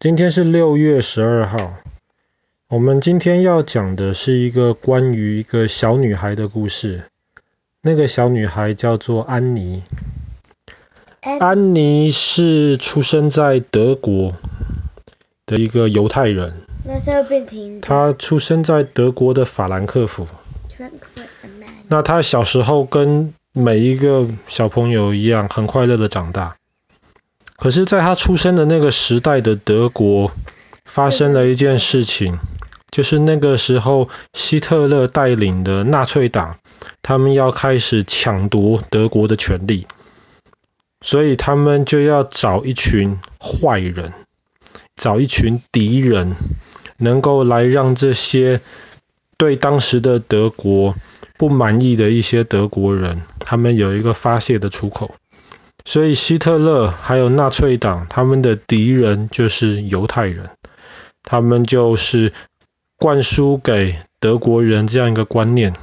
今天是六月十二号。我们今天要讲的是一个关于一个小女孩的故事。那个小女孩叫做安妮。安妮是出生在德国的一个犹太人。她出生在德国的法兰克福。那她小时候跟每一个小朋友一样，很快乐的长大。可是，在他出生的那个时代的德国，发生了一件事情，就是那个时候希特勒带领的纳粹党，他们要开始抢夺德国的权力，所以他们就要找一群坏人，找一群敌人，能够来让这些对当时的德国不满意的一些德国人，他们有一个发泄的出口。所以希特勒还有纳粹党，他们的敌人就是犹太人，他们就是灌输给德国人这样一个观念，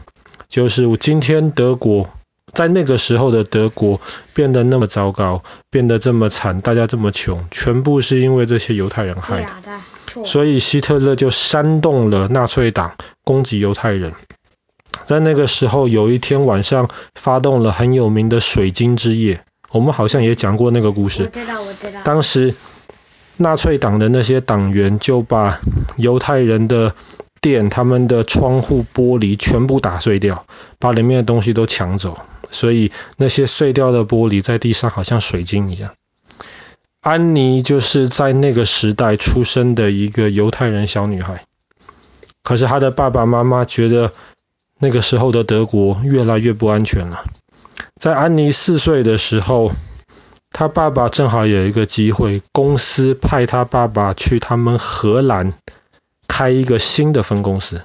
就是今天德国在那个时候的德国变得那么糟糕，变得这么惨，大家这么穷，全部是因为这些犹太人害的。所以希特勒就煽动了纳粹党攻击犹太人，在那个时候有一天晚上发动了很有名的水晶之夜。我们好像也讲过那个故事。我知道，我知道。当时纳粹党的那些党员就把犹太人的店、他们的窗户玻璃全部打碎掉，把里面的东西都抢走。所以那些碎掉的玻璃在地上好像水晶一样。安妮就是在那个时代出生的一个犹太人小女孩。可是她的爸爸妈妈觉得那个时候的德国越来越不安全了。在安妮四岁的时候，她爸爸正好有一个机会，公司派他爸爸去他们荷兰开一个新的分公司。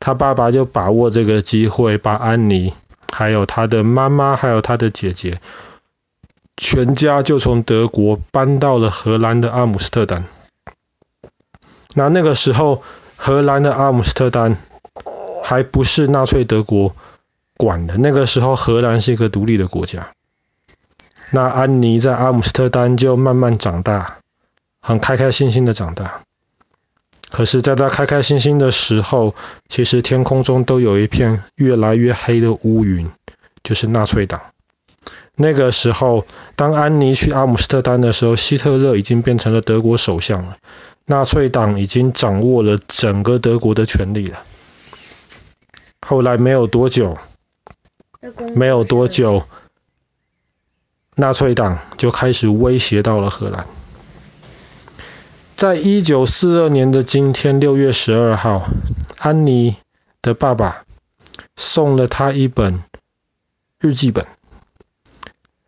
他爸爸就把握这个机会，把安妮、还有他的妈妈、还有他的姐姐，全家就从德国搬到了荷兰的阿姆斯特丹。那那个时候，荷兰的阿姆斯特丹还不是纳粹德国管的。那个时候，荷兰是一个独立的国家。那安妮在阿姆斯特丹就慢慢长大，很开开心心的长大。可是，在她开开心心的时候，其实天空中都有一片越来越黑的乌云，就是纳粹党。那个时候，当安妮去阿姆斯特丹的时候，希特勒已经变成了德国首相了，纳粹党已经掌握了整个德国的权力了。后来没有多久。没有多久，纳粹党就开始威胁到了荷兰。在一九四二年的今天，六月十二号，安妮的爸爸送了她一本日记本。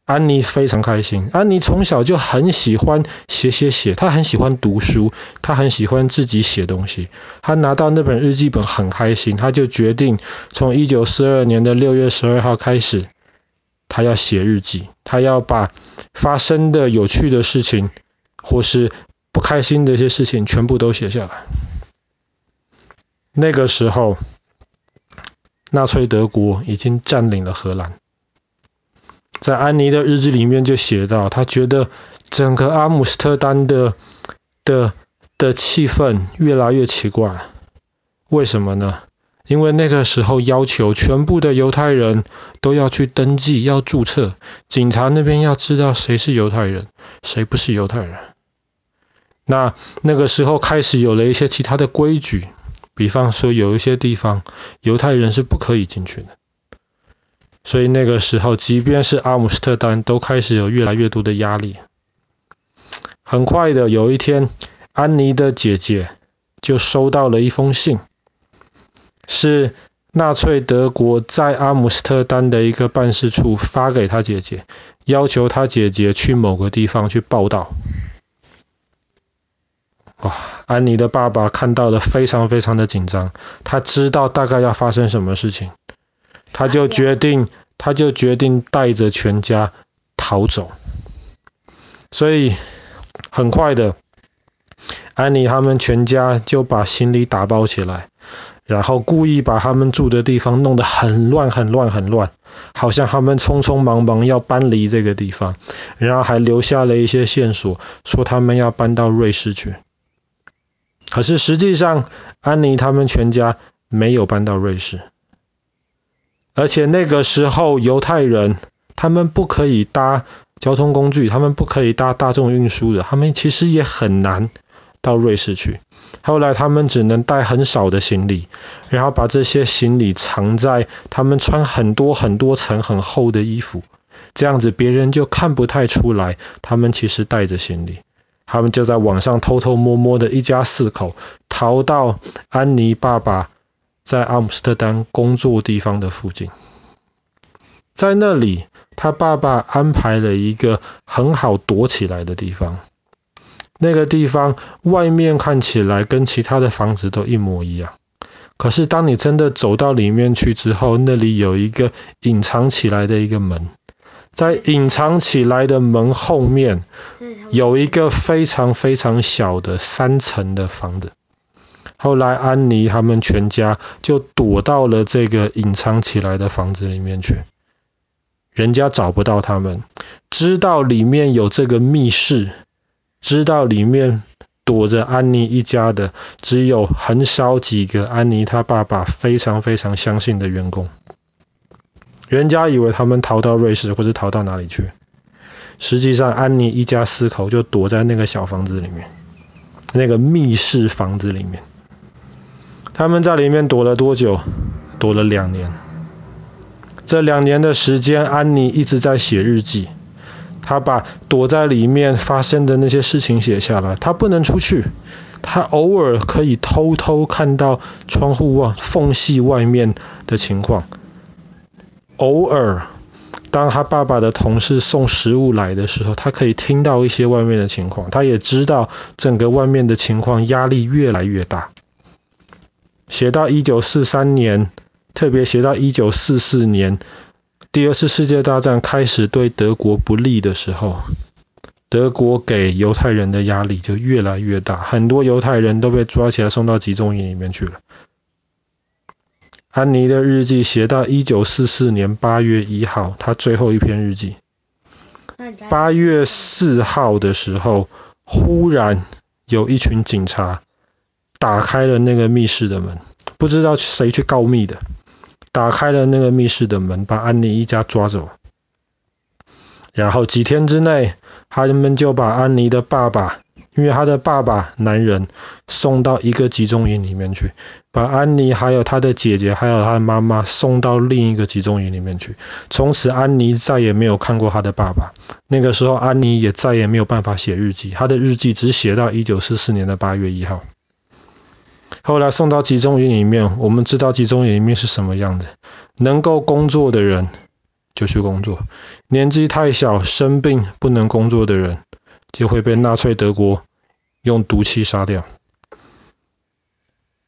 安妮非常开心。安妮从小就很喜欢写写写，她很喜欢读书，她很喜欢自己写东西。她拿到那本日记本很开心，她就决定从一九四二年的六月十二号开始，她要写日记，她要把发生的有趣的事情或是不开心的一些事情全部都写下来。那个时候，纳粹德国已经占领了荷兰。在安妮的日记里面就写到，她觉得整个阿姆斯特丹的的的气氛越来越奇怪。为什么呢？因为那个时候要求全部的犹太人都要去登记，要注册，警察那边要知道谁是犹太人，谁不是犹太人。那那个时候开始有了一些其他的规矩，比方说有一些地方犹太人是不可以进去的。所以那个时候，即便是阿姆斯特丹，都开始有越来越多的压力。很快的，有一天，安妮的姐姐就收到了一封信，是纳粹德国在阿姆斯特丹的一个办事处发给她姐姐，要求她姐姐去某个地方去报道。哇，安妮的爸爸看到了，非常非常的紧张，他知道大概要发生什么事情。他就决定，他就决定带着全家逃走。所以很快的，安妮他们全家就把行李打包起来，然后故意把他们住的地方弄得很乱、很乱、很乱。好像他们匆匆忙忙要搬离这个地方，然后还留下了一些线索，说他们要搬到瑞士去。可是实际上，安妮他们全家没有搬到瑞士，而且那个时候犹太人他们不可以搭交通工具，他们不可以搭大众运输的，他们其实也很难到瑞士去。后来他们只能带很少的行李，然后把这些行李藏在他们穿很多很多层很厚的衣服，这样子别人就看不太出来他们其实带着行李。他们就在网上偷偷摸摸的一家四口逃到安妮爸爸在阿姆斯特丹工作地方的附近，在那里他爸爸安排了一个很好躲起来的地方。那个地方外面看起来跟其他的房子都一模一样，可是当你真的走到里面去之后，那里有一个隐藏起来的一个门，在隐藏起来的门后面有一个非常非常小的三层的房子。后来安妮他们全家就躲到了这个隐藏起来的房子里面去，人家找不到他们，知道里面有这个密室。知道里面躲着安妮一家的，只有很少几个安妮她爸爸非常非常相信的员工。人家以为他们逃到瑞士或者逃到哪里去，实际上安妮一家四口就躲在那个小房子里面，那个密室房子里面。他们在里面躲了多久？躲了两年。这两年的时间，安妮一直在写日记。她把躲在里面发生的那些事情写下来。她不能出去，她偶尔可以偷偷看到窗户外缝隙外面的情况。偶尔，当他爸爸的同事送食物来的时候，他可以听到一些外面的情况。他也知道整个外面的情况压力越来越大。写到一九四三年，特别写到一九四四年。第二次世界大战开始对德国不利的时候，德国给犹太人的压力就越来越大，很多犹太人都被抓起来送到集中营里面去了。安妮的日记写到一九四四年八月一号，她最后一篇日记。八月四号的时候，忽然有一群警察打开了那个密室的门，不知道谁去告密的。打开了那个密室的门，把安妮一家抓走。然后几天之内，他们就把安妮的爸爸，因为他的爸爸男人，送到一个集中营里面去，把安妮还有他的姐姐还有他的妈妈送到另一个集中营里面去。从此，安妮再也没有看过他的爸爸。那个时候，安妮也再也没有办法写日记，他的日记只写到一九四四年的八月一号。后来送到集中营里面，我们知道集中营里面是什么样子。能够工作的人就去工作，年纪太小、生病不能工作的人就会被纳粹德国用毒气杀掉。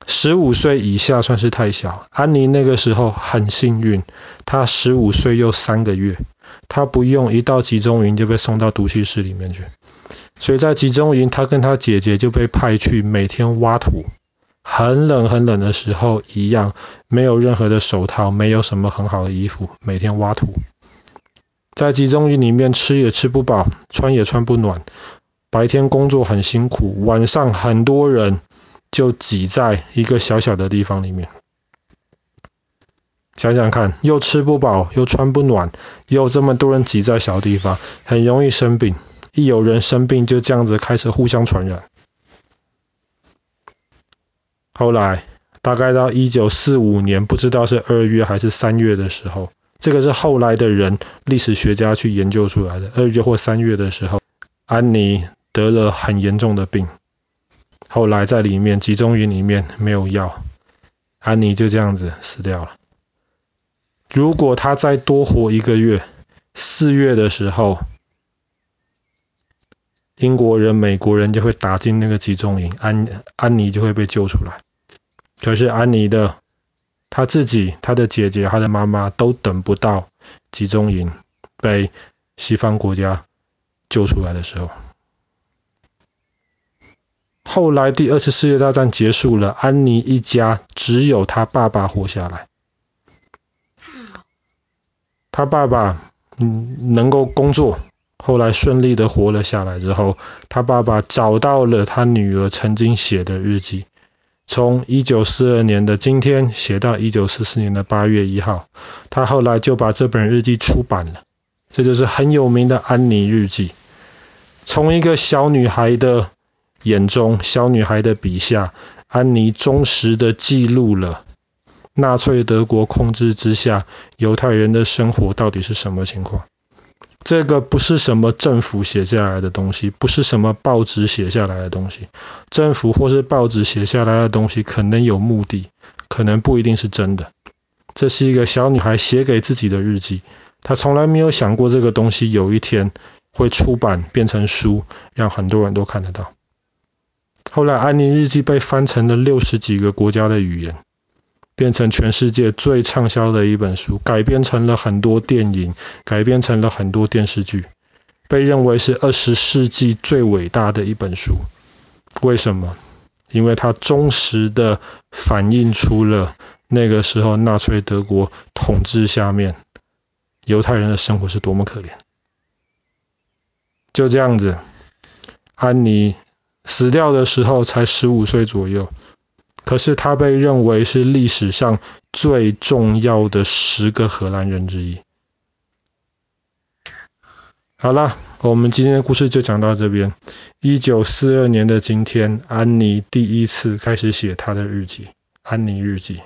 十五岁以下算是太小。安妮那个时候很幸运，她十五岁又三个月，她不用一到集中营就被送到毒气室里面去。所以在集中营，她跟她姐姐就被派去每天挖土。很冷很冷的时候，一样没有任何的手套，没有什么很好的衣服，每天挖土，在集中营里面吃也吃不饱，穿也穿不暖，白天工作很辛苦，晚上很多人就挤在一个小小的地方里面。想想看，又吃不饱，又穿不暖，又这么多人挤在小地方，很容易生病。一有人生病，就这样子开始互相传染。后来，大概到一九四五年，不知道是二月还是三月的时候，这个是后来的人历史学家去研究出来的。二月或三月的时候，安妮得了很严重的病，后来在里面集中营里面没有药，安妮就这样子死掉了。如果她再多活一个月，四月的时候，英国人、美国人就会打进那个集中营，安安妮就会被救出来。可是安妮的，她自己、她的姐姐、她的妈妈都等不到集中营被西方国家救出来的时候。后来第二次世界大战结束了，安妮一家只有她爸爸活下来。他爸爸能够工作，后来顺利的活了下来之后，他爸爸找到了他女儿曾经写的日记，从一九四二年的今天写到一九四四年的八月一号，他后来就把这本日记出版了，这就是很有名的安妮日记。从一个小女孩的眼中，小女孩的笔下，安妮忠实的记录了纳粹德国控制之下犹太人的生活到底是什么情况。这个不是什么政府写下来的东西，不是什么报纸写下来的东西。政府或是报纸写下来的东西可能有目的，可能不一定是真的。这是一个小女孩写给自己的日记，她从来没有想过这个东西有一天。会出版变成书，让很多人都看得到。后来，《安妮日记》被翻成了六十几个国家的语言，变成全世界最畅销的一本书，改编成了很多电影，改编成了很多电视剧，被认为是二十世纪最伟大的一本书。为什么？因为它忠实的反映出了那个时候纳粹德国统治下面犹太人的生活是多么可怜。就这样子，安妮死掉的时候才十五岁左右，可是他被认为是历史上最重要的十个荷兰人之一。好了，我们今天的故事就讲到这边。一九四二年的今天，安妮第一次开始写她的日记，《安妮日记》。